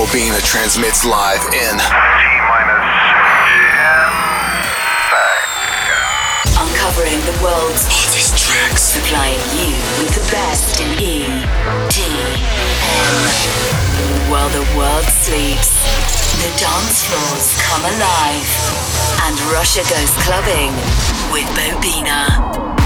Bobina transmits live in Uncovering the world's hottest tracks, supplying you with the best in E, D, M. While the world sleeps, the dance floors come alive, and Russia goes clubbing with Bobina.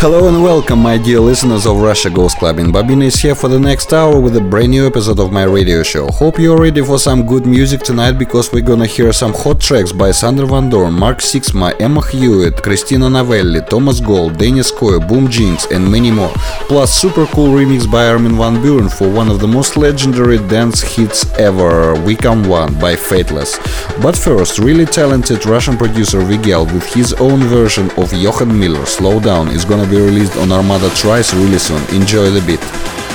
Hello and welcome, my dear listeners of Russia Goes Clubbing. Bobina is here for the next hour with a brand new episode of my radio show. Hope you're ready for some good music tonight because we're gonna hear some hot tracks by Sander Van Doorn, Mark Sixma, Emma Hewitt, Christina Novelli, Thomas Gold, Deniz Koyu, Boom Jinx, and many more. Plus, super cool remix by Armin Van Buuren for one of the most legendary dance hits ever, We Come One by Faithless. But first, really talented Russian producer Vigel with his own version of Jochen Miller, Slow Down, is gonna be released on Armada Trice really soon. Enjoy the beat.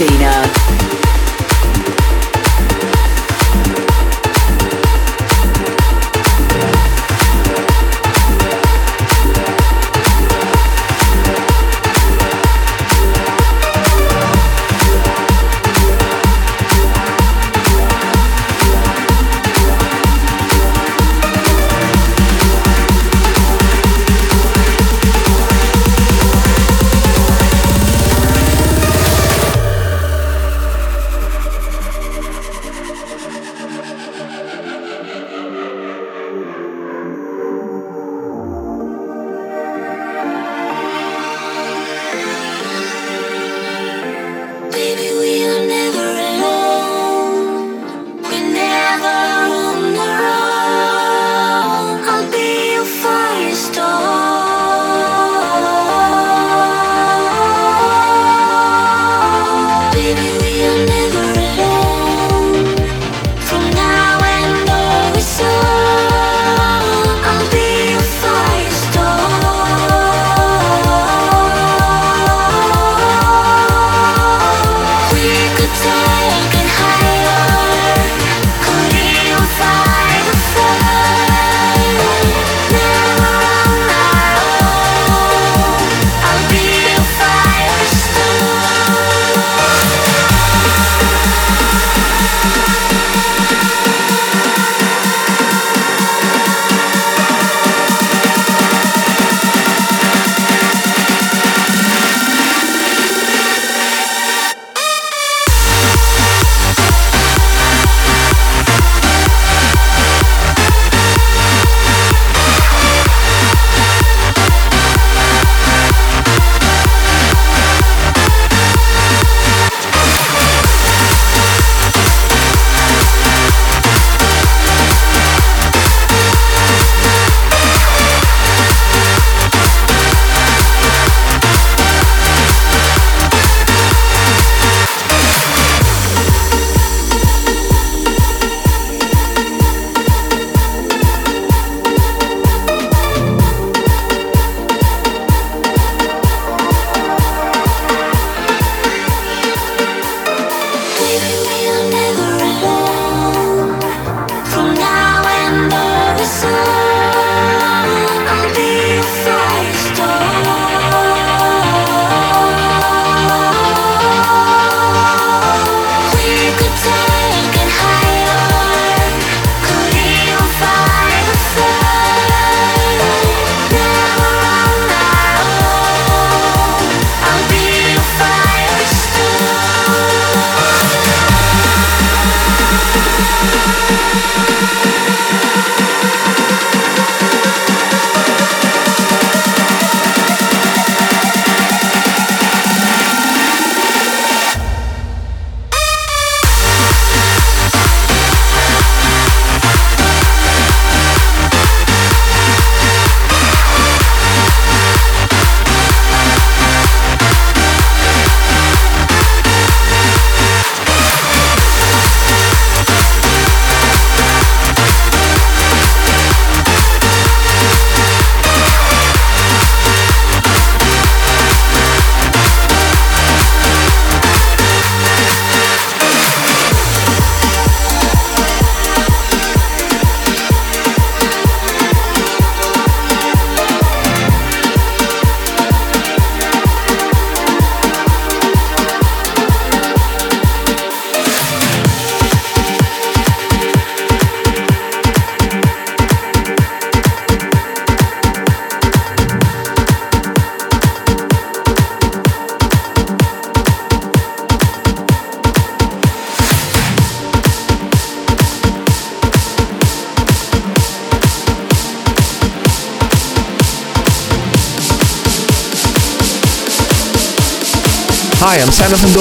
With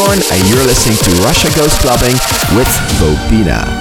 Doorn, and you're listening to Russia Goes Clubbing with Bobina.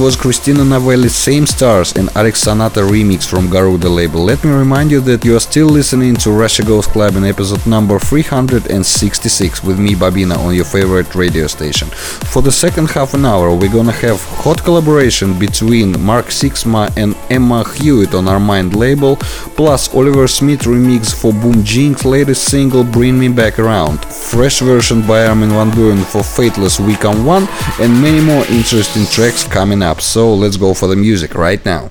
Was Christina Novelli's Same Stars and Alex Sonata remix from Garuda label. Let me remind you that you are still listening to Russia Club in episode number 366 with me, Bobina on your favorite radio station. For the second half an hour, we're gonna have hot collaboration between Mark Sixma and Emma Hewitt on Armind label, plus Oliver Smith remix for Boom Jinx latest single Bring Me Back Around, fresh version by Armin van Buuren for Faithless We Come One, and many more interesting tracks coming up. So let's go for the music right now.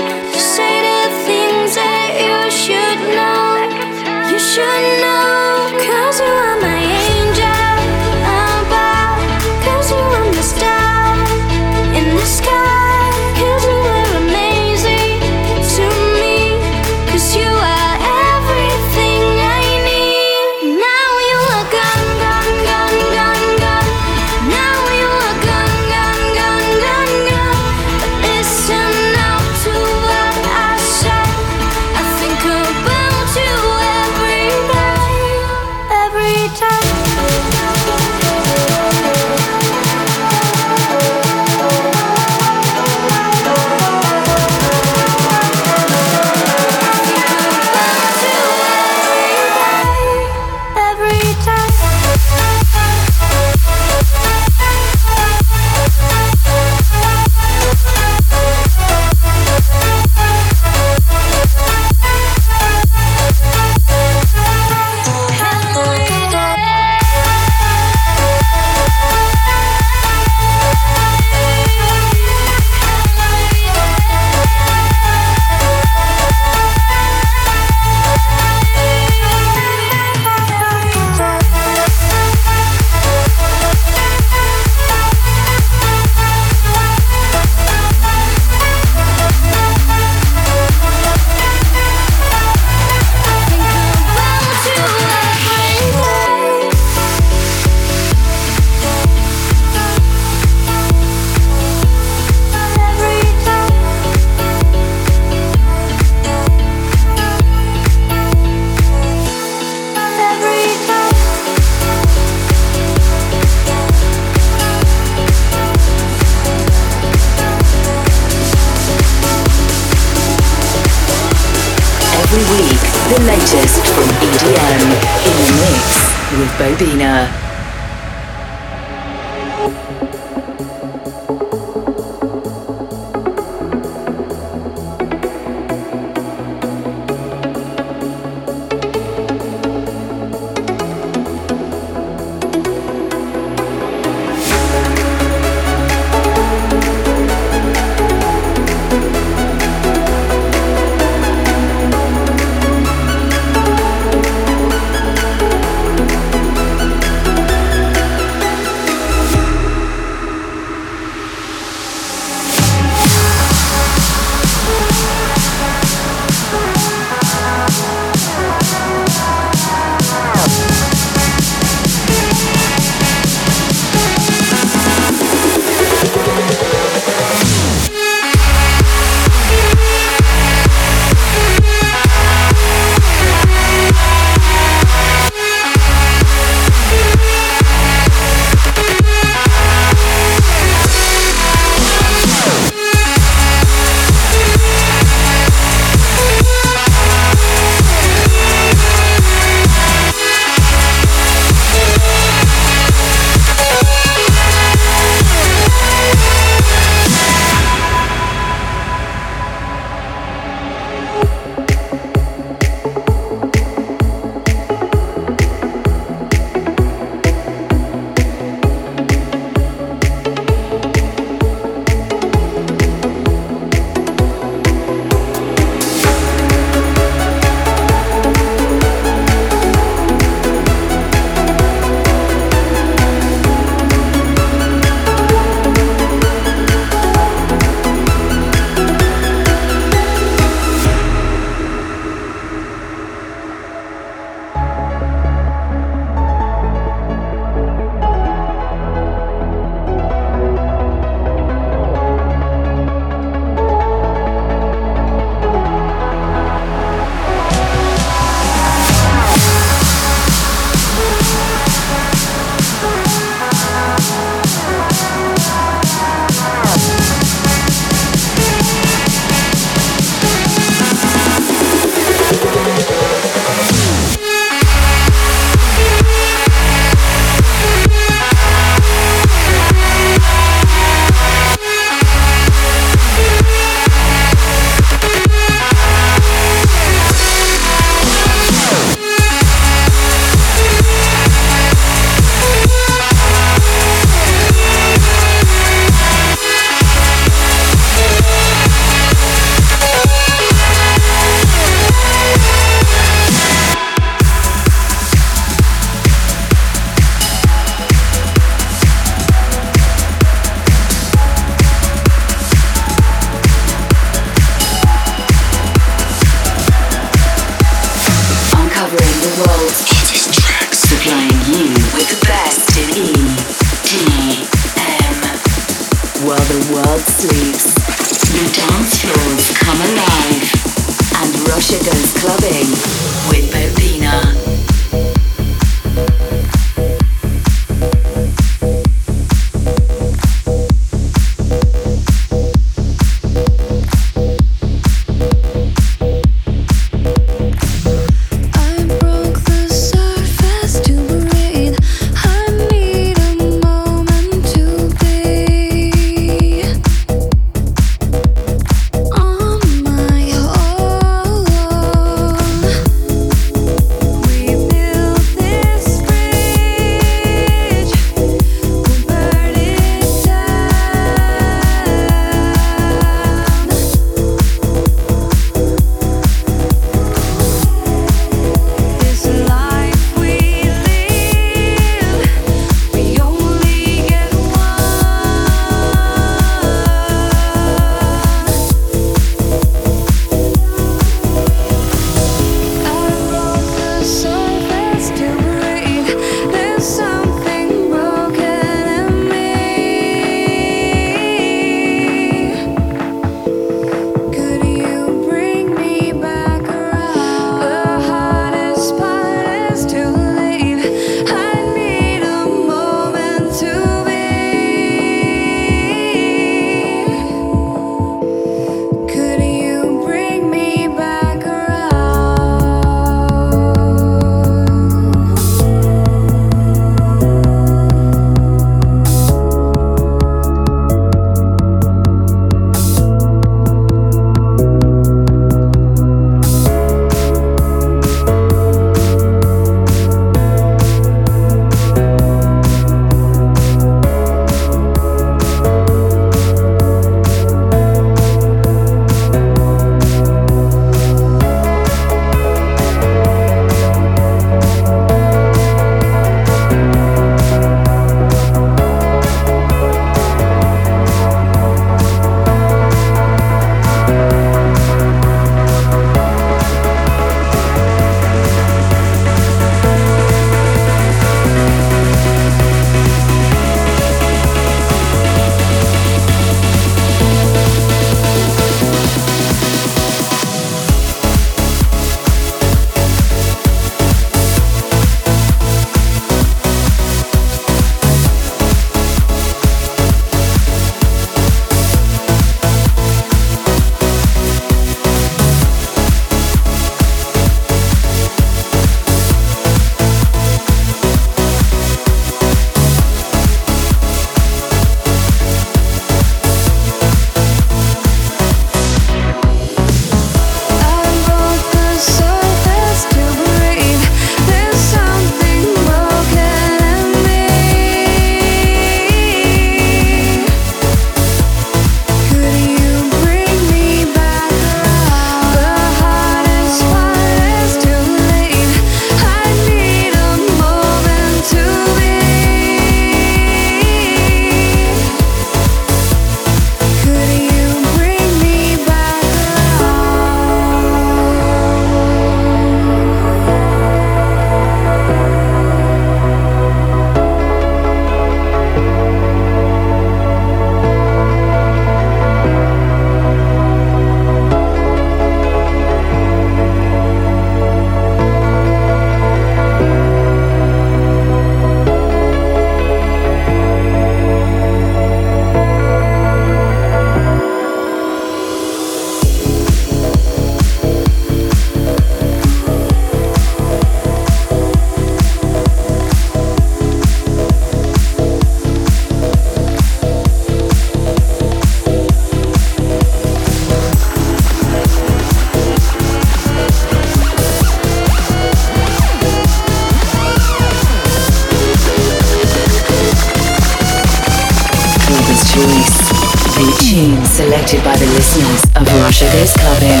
Selected by the listeners of Russia Goes Clubbing.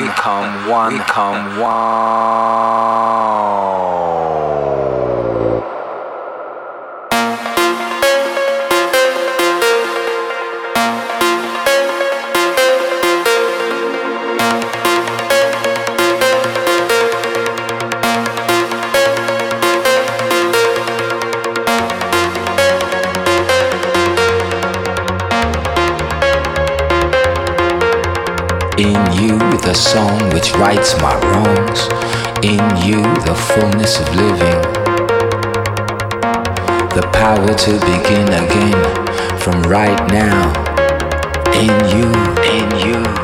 Come one, come one. a song which rights my wrongs. In you, the fullness of living. The power to begin again from right now. In you, in you.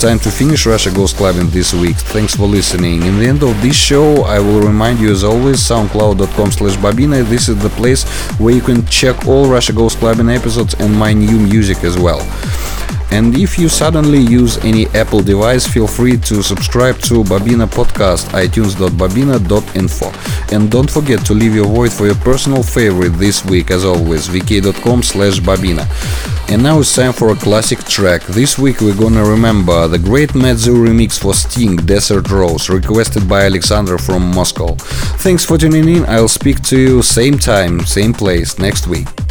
Time to finish Russia Goes Clubbing this week. Thanks for listening. In the end of this show, I will remind you as always, soundcloud.com slash bobina. This is the place where you can check all Russia Goes Clubbing episodes and my new music as well. And if you suddenly use any Apple device, feel free to subscribe to Bobina Podcast, itunes.bobina.info. And don't forget to leave your vote for your personal favorite this week, as always, vk.com slash bobina. And now it's time for a classic track. This week we're gonna remember the great Mat Zo remix for Sting, Desert Rose, requested by Alexander from Moscow. Thanks for tuning in. I'll speak to you same time, same place next week.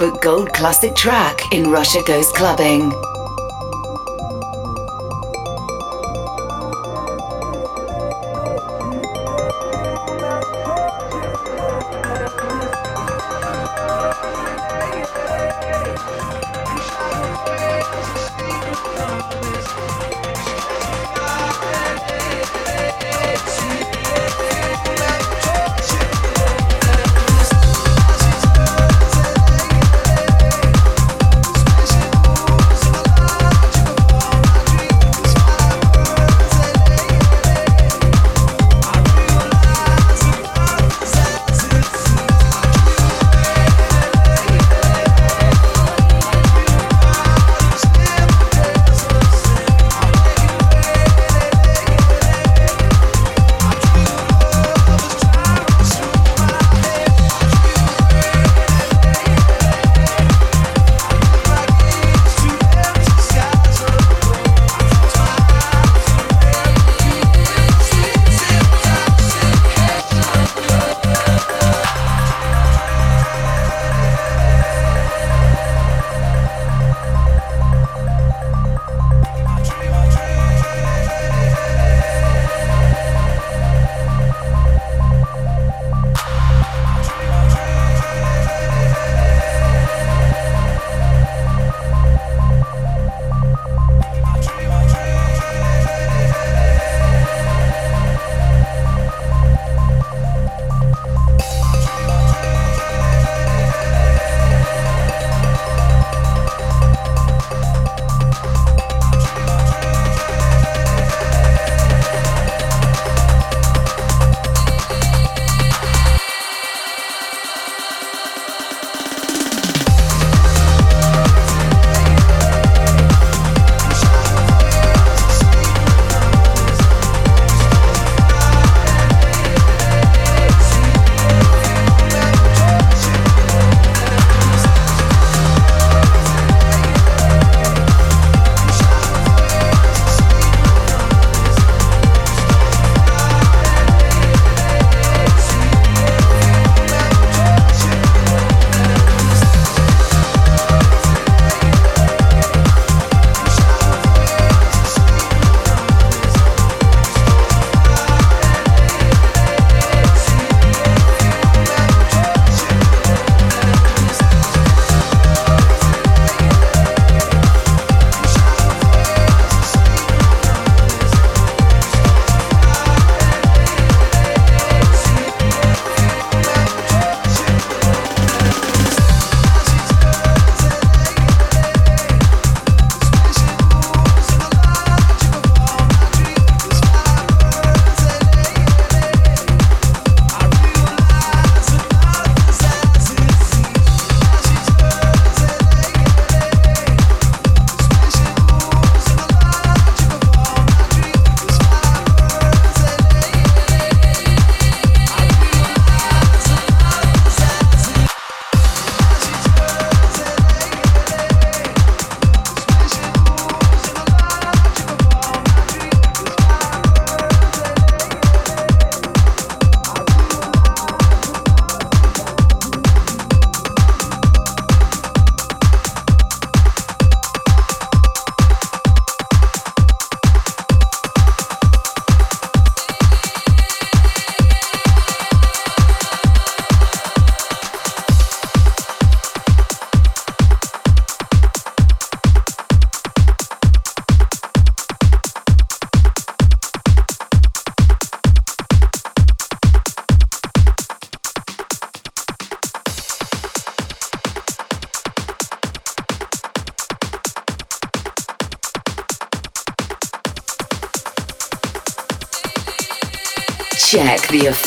But gold classic track in Russia Goes Clubbing.